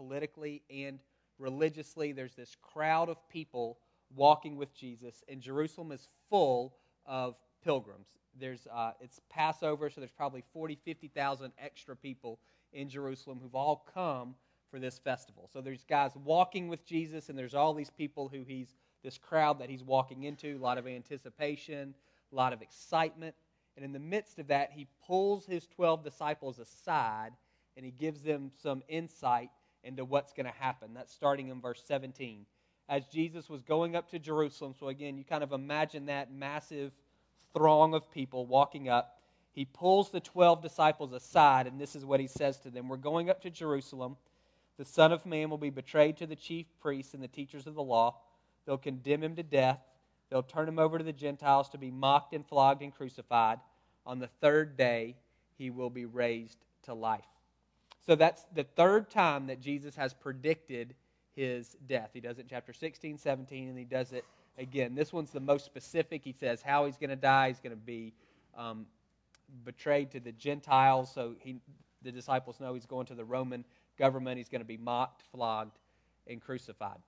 politically and religiously. There's this crowd of people walking with Jesus, and Jerusalem is full of pilgrims. There's, uh, it's Passover, so there's probably 40, 50,000 extra people in Jerusalem who've all come for this festival. So there's guys walking with Jesus, and there's all these people who he's, this crowd that he's walking into, a lot of anticipation, a lot of excitement. And in the midst of that, he pulls his 12 disciples aside and he gives them some insight into what's going to happen. That's starting in verse 17. As Jesus was going up to Jerusalem, so again, you kind of imagine that massive throng of people walking up. He pulls the 12 disciples aside, and this is what he says to them We're going up to Jerusalem. The Son of Man will be betrayed to the chief priests and the teachers of the law. They'll condemn him to death. They'll turn him over to the Gentiles to be mocked and flogged and crucified. On the third day, he will be raised to life. So that's the third time that Jesus has predicted his death. He does it in chapter 16, 17, and he does it again. This one's the most specific. He says how he's going to die. He's going to be um, betrayed to the Gentiles, so he, the disciples know he's going to the Roman government. He's going to be mocked, flogged, and crucified.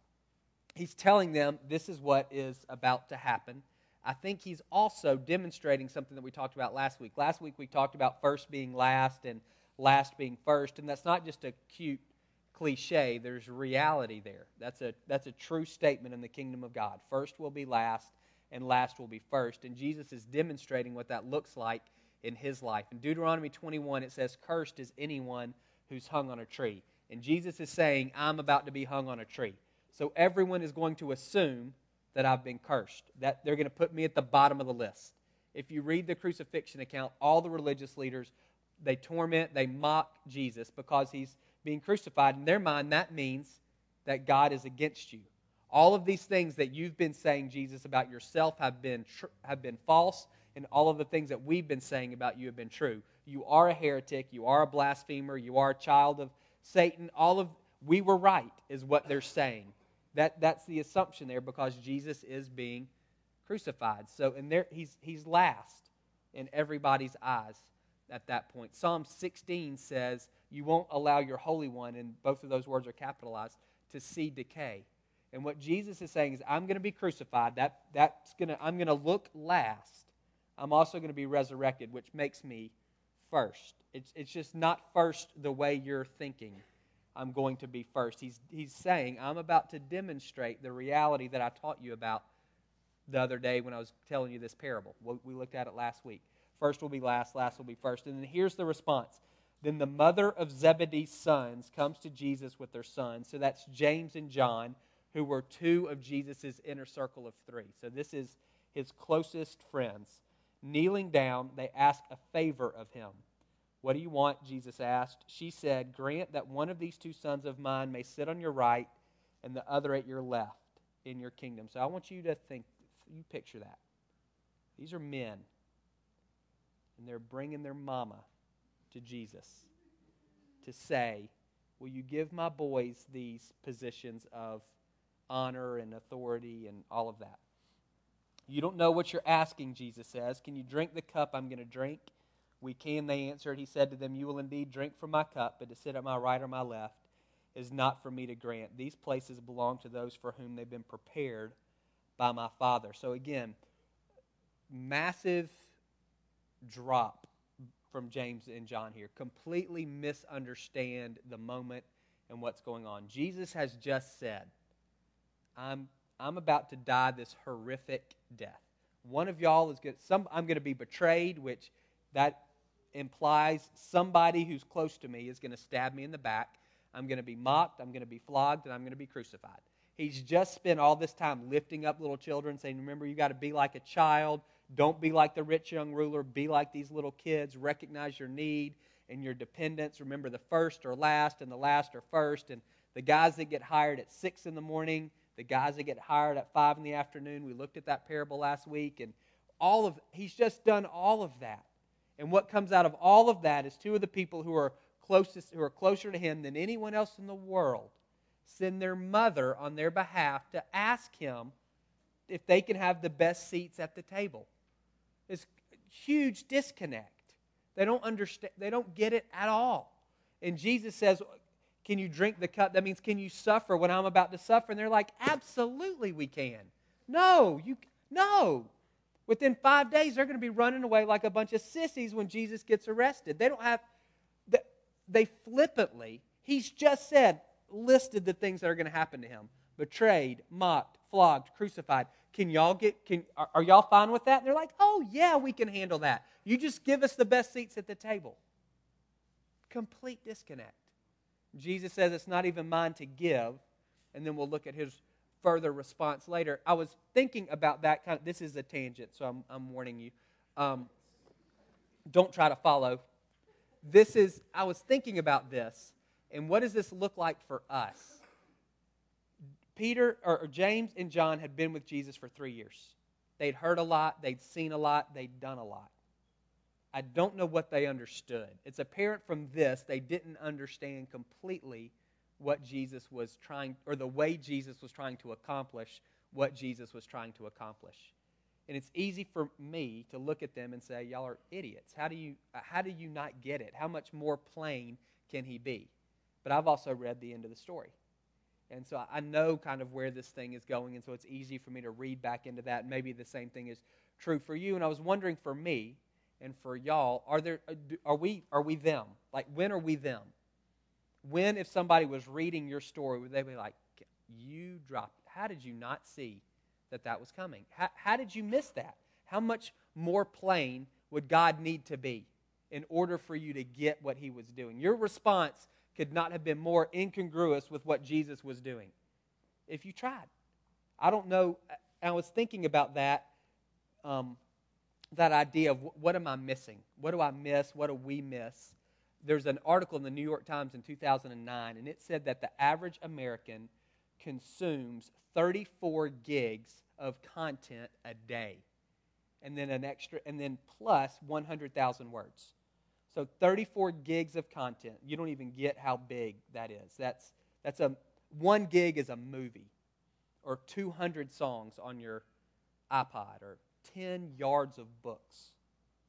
He's telling them this is what is about to happen. I think he's also demonstrating something that we talked about last week. Last week we talked about first being last and last being first, and that's not just a cute cliche. There's reality there. That's a, that's a true statement in the kingdom of God. First will be last, and last will be first. And Jesus is demonstrating what that looks like in his life. In Deuteronomy 21, it says, Cursed is anyone who's hung on a tree. And Jesus is saying, I'm about to be hung on a tree. So everyone is going to assume that I've been cursed, that they're going to put me at the bottom of the list. If you read the crucifixion account, all the religious leaders, they torment, they mock Jesus because he's being crucified. In their mind, that means that God is against you. All of these things that you've been saying, Jesus, about yourself have been, tr- have been false, and all of the things that we've been saying about you have been true. You are a heretic, you are a blasphemer, you are a child of Satan. All of we were right, is what they're saying. That, that's the assumption there because Jesus is being crucified. So, and there, he's, he's last in everybody's eyes at that point. Psalm 16 says, You won't allow your Holy One, and both of those words are capitalized, to see decay. And what Jesus is saying is, I'm going to be crucified. That, that's gonna, I'm going to look last. I'm also going to be resurrected, which makes me first. It's, it's just not first the way you're thinking. I'm going to be first. He's, he's saying, I'm about to demonstrate the reality that I taught you about the other day when I was telling you this parable. We looked at it last week. First will be last, last will be first. And then here's the response. Then the mother of Zebedee's sons comes to Jesus with their sons. So that's James and John, who were two of Jesus' inner circle of three. So this is his closest friends. Kneeling down, they ask a favor of him. What do you want? Jesus asked. She said, Grant that one of these two sons of mine may sit on your right and the other at your left in your kingdom. So I want you to think, you picture that. These are men, and they're bringing their mama to Jesus to say, Will you give my boys these positions of honor and authority and all of that? You don't know what you're asking, Jesus says. Can you drink the cup I'm going to drink? We can, they answered. He said to them, You will indeed drink from my cup, but to sit at my right or my left is not for me to grant. These places belong to those for whom they've been prepared by my Father. So again, massive drop from James and John here. Completely misunderstand the moment and what's going on. Jesus has just said, I'm, I'm about to die this horrific death. One of y'all is going some I'm going to be betrayed, which that implies somebody who's close to me is going to stab me in the back. I'm going to be mocked, I'm going to be flogged, and I'm going to be crucified. He's just spent all this time lifting up little children, saying, Remember, you got to be like a child. Don't be like the rich young ruler. Be like these little kids. Recognize your need and your dependence. Remember, the first or last, and the last or first. And the guys that get hired at 6 in the morning, the guys that get hired at 5 in the afternoon. We looked at that parable last week, and all of he's just done all of that. And what comes out of all of that is two of the people who are closest, who are closer to him than anyone else in the world, send their mother on their behalf to ask him if they can have the best seats at the table. It's huge disconnect. They don't understand, they don't get it at all. And Jesus says, Can you drink the cup? That means, can you suffer when I'm about to suffer? And they're like, Absolutely, we can. No, you, no. Within five days, they're going to be running away like a bunch of sissies when Jesus gets arrested. They don't have, they flippantly, he's just said, listed the things that are going to happen to him betrayed, mocked, flogged, crucified. Can y'all get, can, are, are y'all fine with that? And they're like, oh, yeah, we can handle that. You just give us the best seats at the table. Complete disconnect. Jesus says it's not even mine to give, and then we'll look at his further response later. I was thinking about that kind of, this is a tangent, so I'm, I'm warning you. Um, don't try to follow. This is, I was thinking about this, and what does this look like for us? Peter or James and John had been with Jesus for three years. They'd heard a lot, they'd seen a lot, they'd done a lot. I don't know what they understood. It's apparent from this they didn't understand completely what Jesus was trying, or the way Jesus was trying to accomplish what Jesus was trying to accomplish. And it's easy for me to look at them and say, Y'all are idiots. How do you, how do you not get it? How much more plain can he be? But I've also read the end of the story. And so I know kind of where this thing is going, and so it's easy for me to read back into that. Maybe the same thing is true for you. And I was wondering for me and for y'all, are there uh, are we are we them? Like when are we them? When if somebody was reading your story, would they be like, "You dropped? How did you not see that that was coming? How, how did you miss that? How much more plain would God need to be in order for you to get what He was doing? Your response could not have been more incongruous with what Jesus was doing if you tried. I don't know. I was thinking about that, um, that idea of what am I missing? What do I miss? What do we miss? There's an article in the New York Times in 2009, and it said that the average American consumes 34 gigs of content a day, and then an extra, and then plus 100,000 words. So 34 gigs of content. You don't even get how big that is. That's, that's a, one gig is a movie, or 200 songs on your iPod, or 10 yards of books.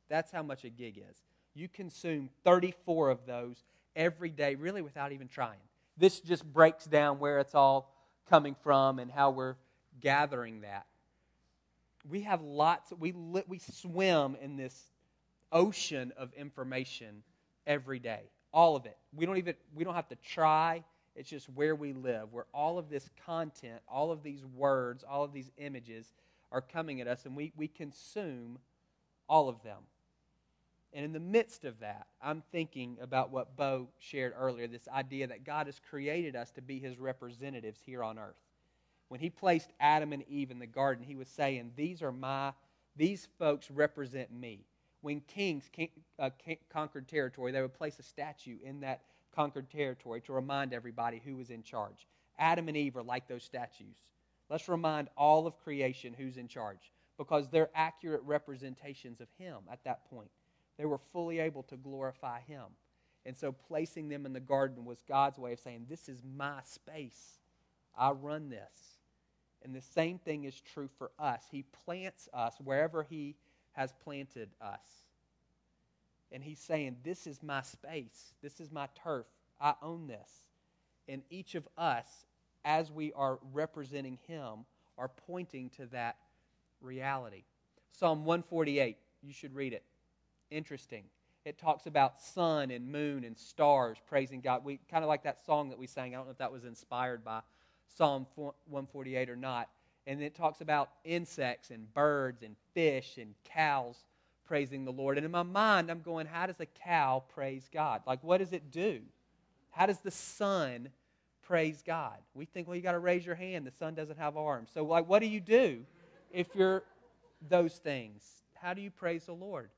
That's how much a gig is. You consume 34 of those every day, really without even trying. This just breaks down where it's all coming from and how we're gathering that. We have lots, we, we swim in this ocean of information every day. All of it. We don't even we don't have to try. It's just where we live, where all of this content, all of these words, all of these images are coming at us, and we, we consume all of them. And in the midst of that, I'm thinking about what Bo shared earlier this idea that God has created us to be his representatives here on earth. When he placed Adam and Eve in the garden, he was saying, These are my, these folks represent me when kings uh, conquered territory, they would place a statue in that conquered territory to remind everybody who was in charge. Adam and Eve are like those statues. Let's remind all of creation who's in charge because they're accurate representations of Him at that point. They were fully able to glorify Him. And so placing them in the garden was God's way of saying, This is my space. I run this. And the same thing is true for us. He plants us wherever He has planted us. And he's saying, This is my space. This is my turf. I own this. And each of us, as we are representing him, are pointing to that reality. Psalm 148, you should read it. Interesting. It talks about sun and moon and stars praising God. We kind of like that song that we sang. I don't know if that was inspired by Psalm 148 or not. And it talks about insects and birds and fish and cows praising the Lord. And in my mind, I'm going, how does a cow praise God? Like, what does it do? How does the sun praise God? We think, well, you got to raise your hand. The sun doesn't have arms. So, like, what do you do if you're those things? How do you praise the Lord?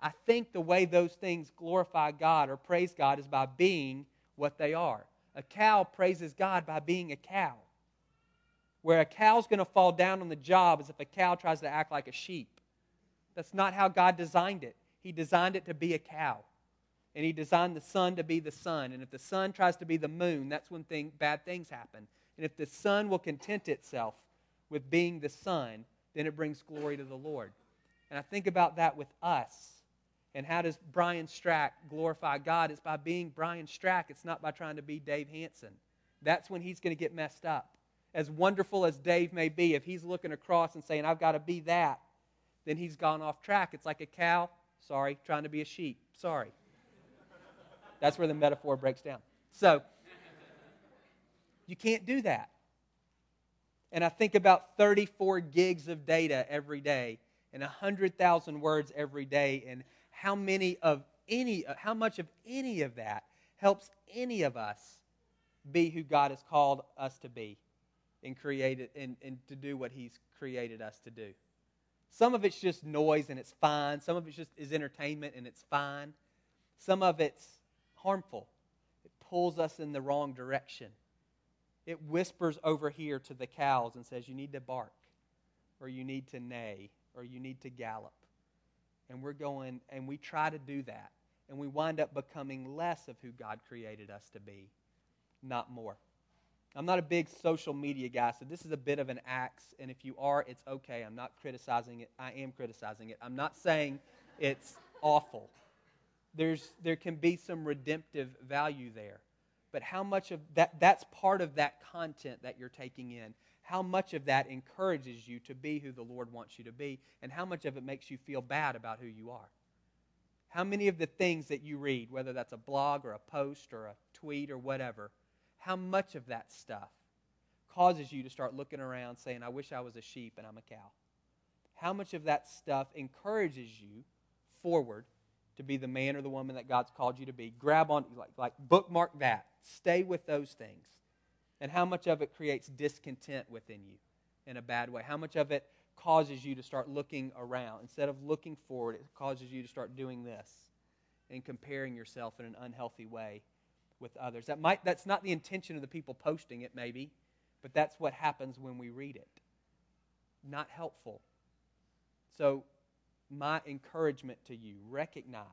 I think the way those things glorify God or praise God is by being what they are. A cow praises God by being a cow where a cow's going to fall down on the job is if a cow tries to act like a sheep. That's not how God designed it. He designed it to be a cow. And He designed the sun to be the sun. And if the sun tries to be the moon, that's when thing, bad things happen. And if the sun will content itself with being the sun, then it brings glory to the Lord. And I think about that with us. And how does Brian Strack glorify God? It's by being Brian Strack. It's not by trying to be Dave Hanson. That's when he's going to get messed up. As wonderful as Dave may be, if he's looking across and saying, I've got to be that, then he's gone off track. It's like a cow, sorry, trying to be a sheep. Sorry. That's where the metaphor breaks down. So, you can't do that. And I think about 34 gigs of data every day and 100,000 words every day and how many of any how much of any of that helps any of us be who God has called us to be and created and, and to do what he's created us to do. Some of it's just noise and it's fine. Some of it just is entertainment and it's fine. Some of it's harmful. It pulls us in the wrong direction. It whispers over here to the cows and says, You need to bark, or you need to neigh, or you need to gallop. And we're going, and we try to do that. And we wind up becoming less of who God created us to be, not more. I'm not a big social media guy, so this is a bit of an axe. And if you are, it's okay. I'm not criticizing it. I am criticizing it. I'm not saying it's awful. There's, there can be some redemptive value there. But how much of that, that's part of that content that you're taking in how much of that encourages you to be who the Lord wants you to be, and how much of it makes you feel bad about who you are. How many of the things that you read, whether that's a blog or a post or a tweet or whatever, how much of that stuff causes you to start looking around saying, I wish I was a sheep and I'm a cow? How much of that stuff encourages you forward to be the man or the woman that God's called you to be? Grab on, like, like bookmark that. Stay with those things and how much of it creates discontent within you in a bad way? How much of it causes you to start looking around? Instead of looking forward, it causes you to start doing this and comparing yourself in an unhealthy way with others. That might, that's not the intention of the people posting it, maybe, but that's what happens when we read it. Not helpful. So, my encouragement to you recognize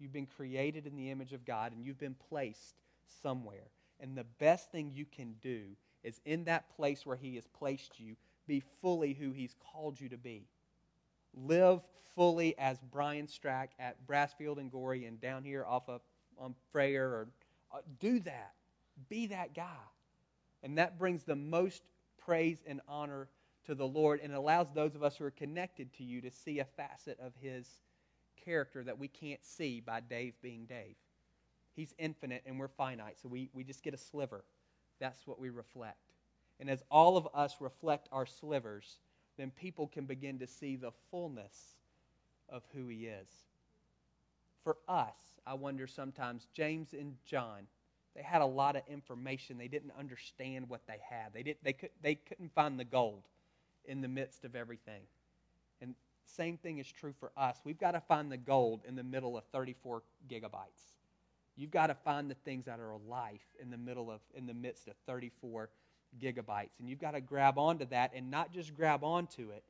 you've been created in the image of God and you've been placed somewhere. And the best thing you can do is in that place where He has placed you, be fully who He's called you to be. Live fully as Brian Strack at Brassfield and Gorrie and down here off of um, on Freyer or uh, do that. Be that guy. And that brings the most praise and honor to the Lord and allows those of us who are connected to you to see a facet of his character that we can't see by Dave being Dave. He's infinite and we're finite, so we, we just get a sliver. That's what we reflect. And as all of us reflect our slivers, then people can begin to see the fullness of who He is. For us, I wonder sometimes, James and John, they had a lot of information. They didn't understand what they had. They, did, they, could, they couldn't find the gold in the midst of everything. And same thing is true for us. We've got to find the gold in the middle of 34 gigabytes. You've got to find the things that are life in the middle of, in the midst of 34 gigabytes. And you've got to grab onto that and not just grab onto it.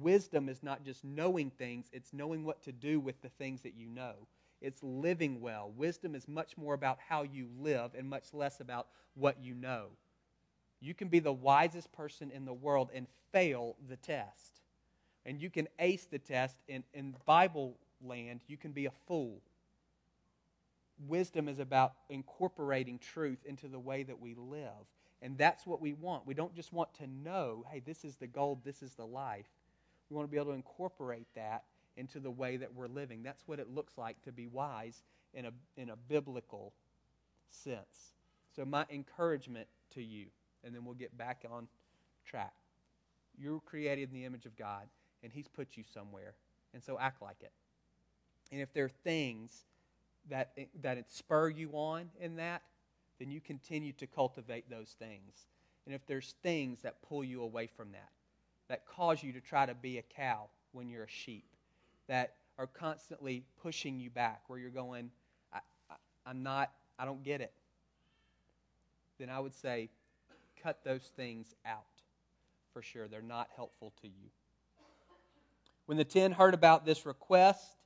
Wisdom is not just knowing things, it's knowing what to do with the things that you know. It's living well. Wisdom is much more about how you live and much less about what you know. You can be the wisest person in the world and fail the test. And you can ace the test in, in Bible land, you can be a fool wisdom is about incorporating truth into the way that we live. And that's what we want. We don't just want to know, hey, this is the gold, this is the life. We want to be able to incorporate that into the way that we're living. That's what it looks like to be wise in a, in a biblical sense. So, my encouragement to you, and then we'll get back on track. You're created in the image of God, and He's put you somewhere. And so, act like it. And if there are things that, that spur you on in that, then you continue to cultivate those things. And if there's things that pull you away from that, that cause you to try to be a cow when you're a sheep, that are constantly pushing you back, where you're going, I, I, I'm not, I don't get it, then I would say cut those things out for sure. They're not helpful to you. When the ten heard about this request,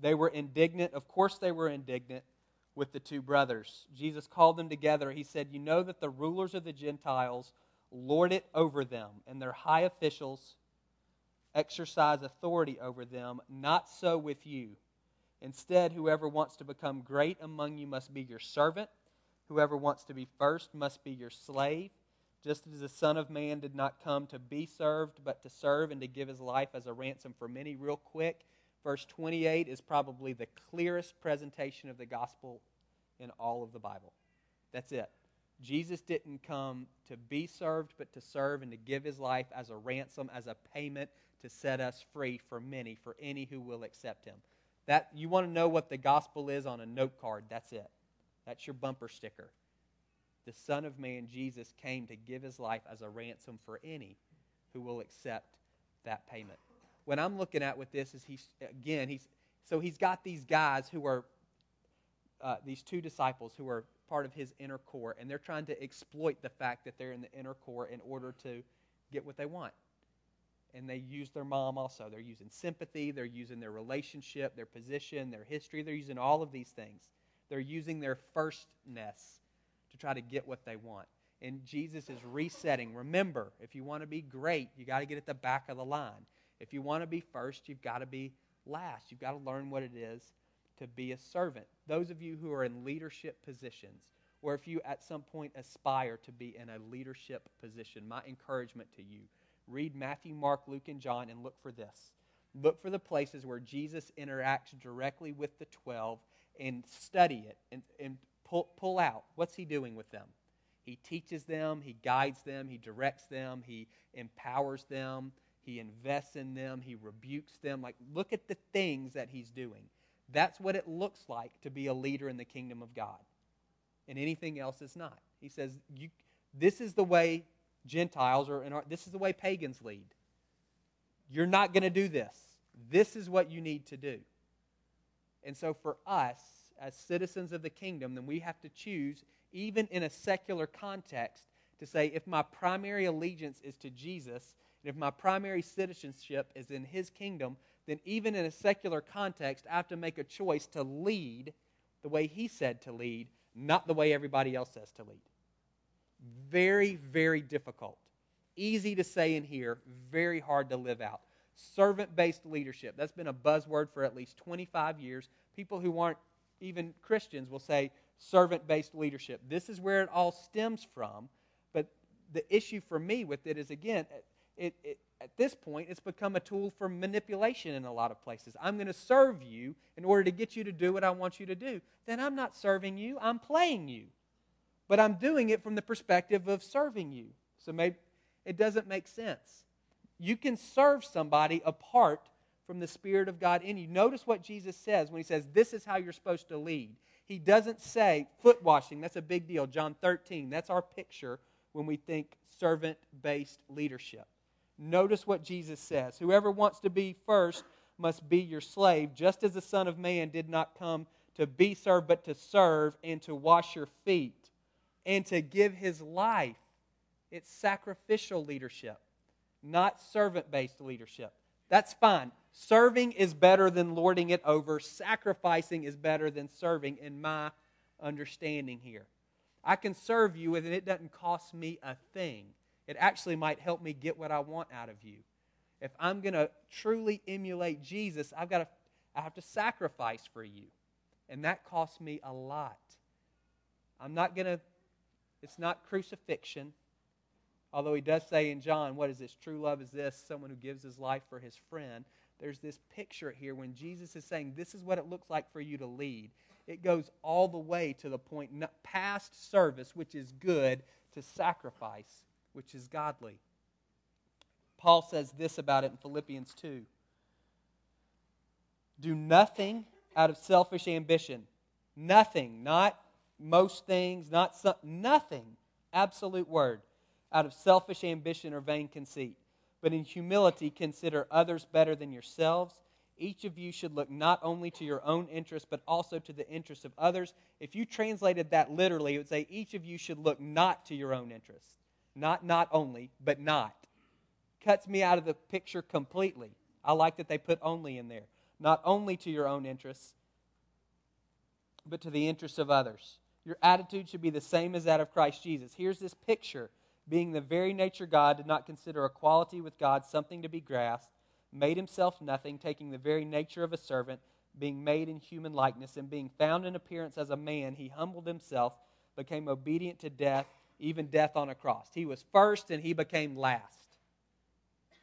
they were indignant. Of course, they were indignant with the two brothers. Jesus called them together. He said, You know that the rulers of the Gentiles lord it over them, and their high officials exercise authority over them. Not so with you. Instead, whoever wants to become great among you must be your servant. Whoever wants to be first must be your slave. Just as the Son of Man did not come to be served, but to serve and to give his life as a ransom for many. Real quick, verse 28 is probably the clearest presentation of the gospel in all of the Bible. That's it. Jesus didn't come to be served, but to serve and to give his life as a ransom, as a payment to set us free for many, for any who will accept him. That you want to know what the gospel is on a note card, that's it. That's your bumper sticker. The Son of Man, Jesus, came to give his life as a ransom for any who will accept that payment. What I'm looking at with this is he's again, he's so he's got these guys who are uh, these two disciples who are part of his inner core, and they're trying to exploit the fact that they're in the inner core in order to get what they want and they use their mom also. They're using sympathy, they're using their relationship, their position, their history. They're using all of these things. They're using their firstness to try to get what they want. And Jesus is resetting. Remember, if you want to be great, you got to get at the back of the line. If you want to be first, you've got to be last. You've got to learn what it is to be a servant. Those of you who are in leadership positions, or if you at some point aspire to be in a leadership position, my encouragement to you read Matthew, Mark, Luke, and John and look for this. Look for the places where Jesus interacts directly with the 12 and study it and, and pull, pull out what's he doing with them. He teaches them, he guides them, he directs them, he empowers them, he invests in them, he rebukes them. Like, look at the things that he's doing. That's what it looks like to be a leader in the kingdom of God. And anything else is not. He says, you, This is the way Gentiles or our, this is the way pagans lead. You're not going to do this. This is what you need to do. And so for us as citizens of the kingdom, then we have to choose even in a secular context to say if my primary allegiance is to Jesus and if my primary citizenship is in his kingdom, then even in a secular context, I have to make a choice to lead the way he said to lead, not the way everybody else says to lead. Very, very difficult. Easy to say in here, very hard to live out. Servant based leadership. That's been a buzzword for at least 25 years. People who aren't even Christians will say servant based leadership. This is where it all stems from. But the issue for me with it is, again, it, it, at this point, it's become a tool for manipulation in a lot of places. I'm going to serve you in order to get you to do what I want you to do. Then I'm not serving you, I'm playing you but I'm doing it from the perspective of serving you. So maybe it doesn't make sense. You can serve somebody apart from the Spirit of God in you. Notice what Jesus says when he says, This is how you're supposed to lead. He doesn't say foot washing, that's a big deal. John 13, that's our picture when we think servant based leadership. Notice what Jesus says Whoever wants to be first must be your slave, just as the Son of Man did not come to be served, but to serve and to wash your feet and to give his life. It's sacrificial leadership, not servant based leadership. That's fine. Serving is better than lording it over, sacrificing is better than serving, in my understanding here. I can serve you and it doesn't cost me a thing. It actually might help me get what I want out of you. If I'm going to truly emulate Jesus, I've got to I have to sacrifice for you. And that costs me a lot. I'm not going to it's not crucifixion. Although he does say in John, what is this? True love is this someone who gives his life for his friend. There's this picture here when Jesus is saying, This is what it looks like for you to lead. It goes all the way to the point past service, which is good, to sacrifice, which is godly. Paul says this about it in Philippians 2 Do nothing out of selfish ambition. Nothing, not most things, not some, nothing, absolute word, out of selfish ambition or vain conceit. But in humility, consider others better than yourselves. Each of you should look not only to your own interest, but also to the interests of others. If you translated that literally, it would say, each of you should look not to your own interests. Not not only, but not. Cuts me out of the picture completely. I like that they put only in there. Not only to your own interests, but to the interests of others. Your attitude should be the same as that of Christ Jesus. Here's this picture being the very nature God, did not consider equality with God something to be grasped, made himself nothing, taking the very nature of a servant, being made in human likeness, and being found in appearance as a man, he humbled himself, became obedient to death, even death on a cross. He was first and he became last.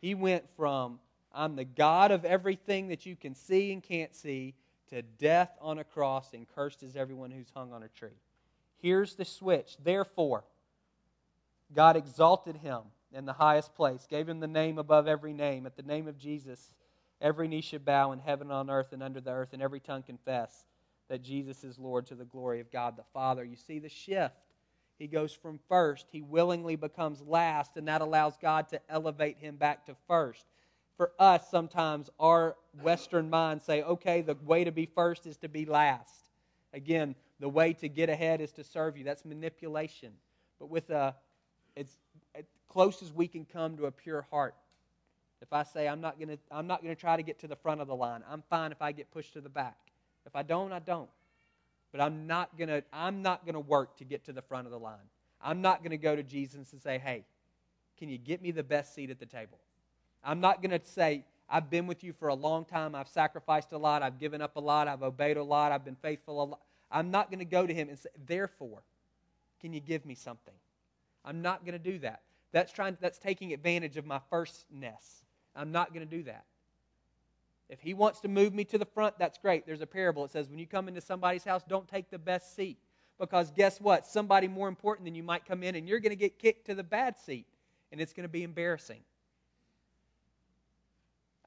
He went from, I'm the God of everything that you can see and can't see, to death on a cross, and cursed is everyone who's hung on a tree. Here's the switch. Therefore, God exalted him in the highest place, gave him the name above every name. At the name of Jesus, every knee should bow in heaven, on earth, and under the earth, and every tongue confess that Jesus is Lord to the glory of God the Father. You see the shift. He goes from first, he willingly becomes last, and that allows God to elevate him back to first. For us, sometimes our Western minds say, okay, the way to be first is to be last. Again, the way to get ahead is to serve you. That's manipulation. But with a, it's as close as we can come to a pure heart. If I say I'm not gonna, I'm not gonna try to get to the front of the line. I'm fine if I get pushed to the back. If I don't, I don't. But I'm not gonna, I'm not gonna work to get to the front of the line. I'm not gonna go to Jesus and say, Hey, can you get me the best seat at the table? I'm not gonna say, I've been with you for a long time. I've sacrificed a lot. I've given up a lot. I've obeyed a lot. I've been faithful a lot. I'm not going to go to him and say, therefore, can you give me something? I'm not going to do that. That's trying that's taking advantage of my firstness. I'm not going to do that. If he wants to move me to the front, that's great. There's a parable. It says when you come into somebody's house, don't take the best seat. Because guess what? Somebody more important than you might come in and you're going to get kicked to the bad seat. And it's going to be embarrassing.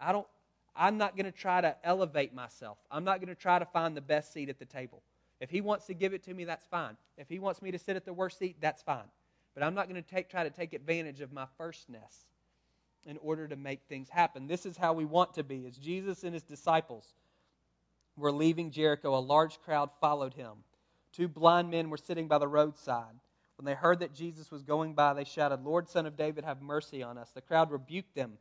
I don't I'm not going to try to elevate myself. I'm not going to try to find the best seat at the table. If he wants to give it to me, that's fine. If he wants me to sit at the worst seat, that's fine. But I'm not going to take, try to take advantage of my firstness in order to make things happen. This is how we want to be. As Jesus and his disciples were leaving Jericho, a large crowd followed him. Two blind men were sitting by the roadside. When they heard that Jesus was going by, they shouted, Lord, Son of David, have mercy on us. The crowd rebuked them,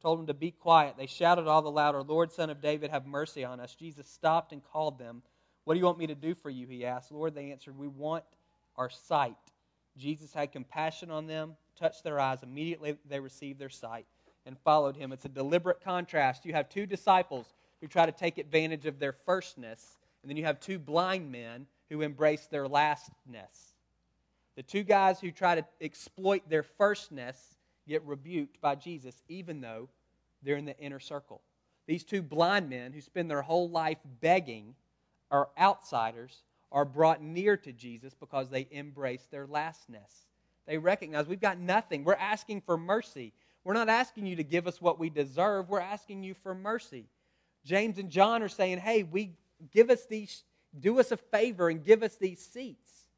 told them to be quiet. They shouted all the louder, Lord, Son of David, have mercy on us. Jesus stopped and called them. What do you want me to do for you? He asked. Lord, they answered, We want our sight. Jesus had compassion on them, touched their eyes. Immediately they received their sight and followed him. It's a deliberate contrast. You have two disciples who try to take advantage of their firstness, and then you have two blind men who embrace their lastness. The two guys who try to exploit their firstness get rebuked by Jesus, even though they're in the inner circle. These two blind men who spend their whole life begging are outsiders are brought near to Jesus because they embrace their lastness. They recognize we've got nothing. We're asking for mercy. We're not asking you to give us what we deserve. We're asking you for mercy. James and John are saying, "Hey, we give us these do us a favor and give us these seats."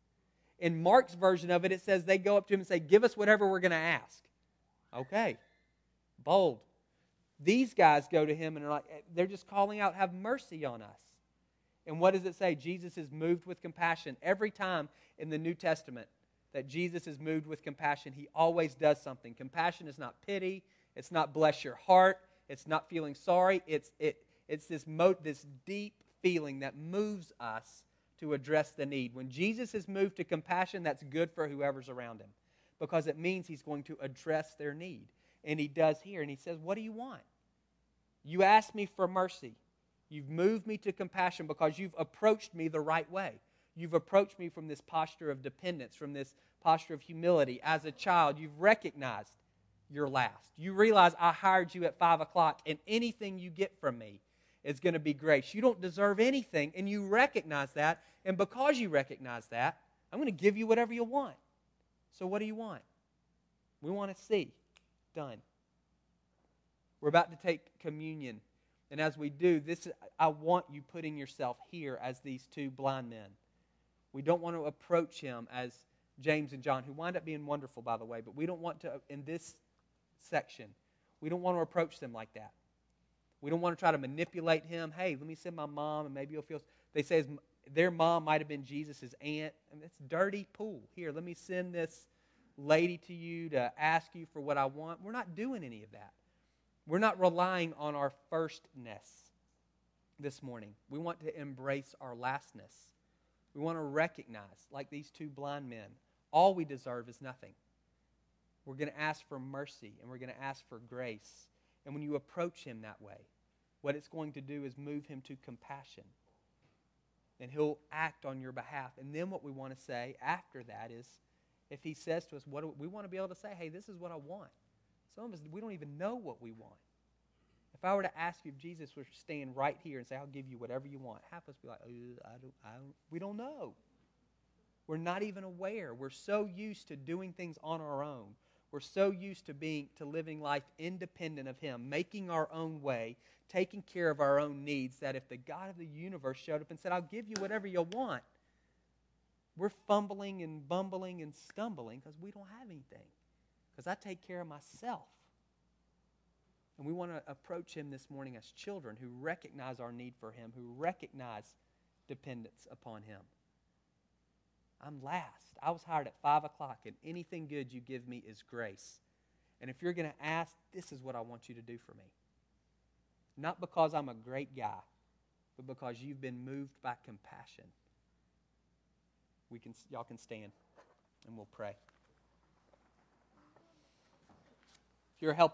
In Mark's version of it, it says they go up to him and say, "Give us whatever we're going to ask." Okay. Bold. These guys go to him and are like they're just calling out, "Have mercy on us." And what does it say? Jesus is moved with compassion. Every time in the New Testament that Jesus is moved with compassion, he always does something. Compassion is not pity, it's not bless your heart, it's not feeling sorry. It's, it, it's this, mo- this deep feeling that moves us to address the need. When Jesus is moved to compassion, that's good for whoever's around him because it means he's going to address their need. And he does here. And he says, What do you want? You asked me for mercy. You've moved me to compassion because you've approached me the right way. You've approached me from this posture of dependence, from this posture of humility. As a child, you've recognized you're last. You realize I hired you at 5 o'clock, and anything you get from me is going to be grace. You don't deserve anything, and you recognize that. And because you recognize that, I'm going to give you whatever you want. So, what do you want? We want to see. Done. We're about to take communion and as we do, this I want you putting yourself here as these two blind men. We don't want to approach him as James and John, who wind up being wonderful, by the way, but we don't want to, in this section, we don't want to approach them like that. We don't want to try to manipulate him. Hey, let me send my mom, and maybe you'll feel. They say their mom might have been Jesus' aunt. and it's dirty pool. Here, let me send this lady to you to ask you for what I want. We're not doing any of that. We're not relying on our firstness this morning. We want to embrace our lastness. We want to recognize, like these two blind men, all we deserve is nothing. We're going to ask for mercy and we're going to ask for grace. And when you approach Him that way, what it's going to do is move him to compassion. And he'll act on your behalf. And then what we want to say after that is if he says to us, what we want to be able to say, hey, this is what I want. Some of us, we don't even know what we want. If I were to ask you if Jesus was stand right here and say, I'll give you whatever you want, half of us be like, I don't, I don't, we don't know. We're not even aware. We're so used to doing things on our own. We're so used to being to living life independent of him, making our own way, taking care of our own needs that if the God of the universe showed up and said, "I'll give you whatever you want," we're fumbling and bumbling and stumbling because we don't have anything. Because I take care of myself. And we want to approach him this morning as children who recognize our need for him, who recognize dependence upon him. I'm last. I was hired at 5 o'clock, and anything good you give me is grace. And if you're going to ask, this is what I want you to do for me. Not because I'm a great guy, but because you've been moved by compassion. We can, y'all can stand, and we'll pray. If you're helping,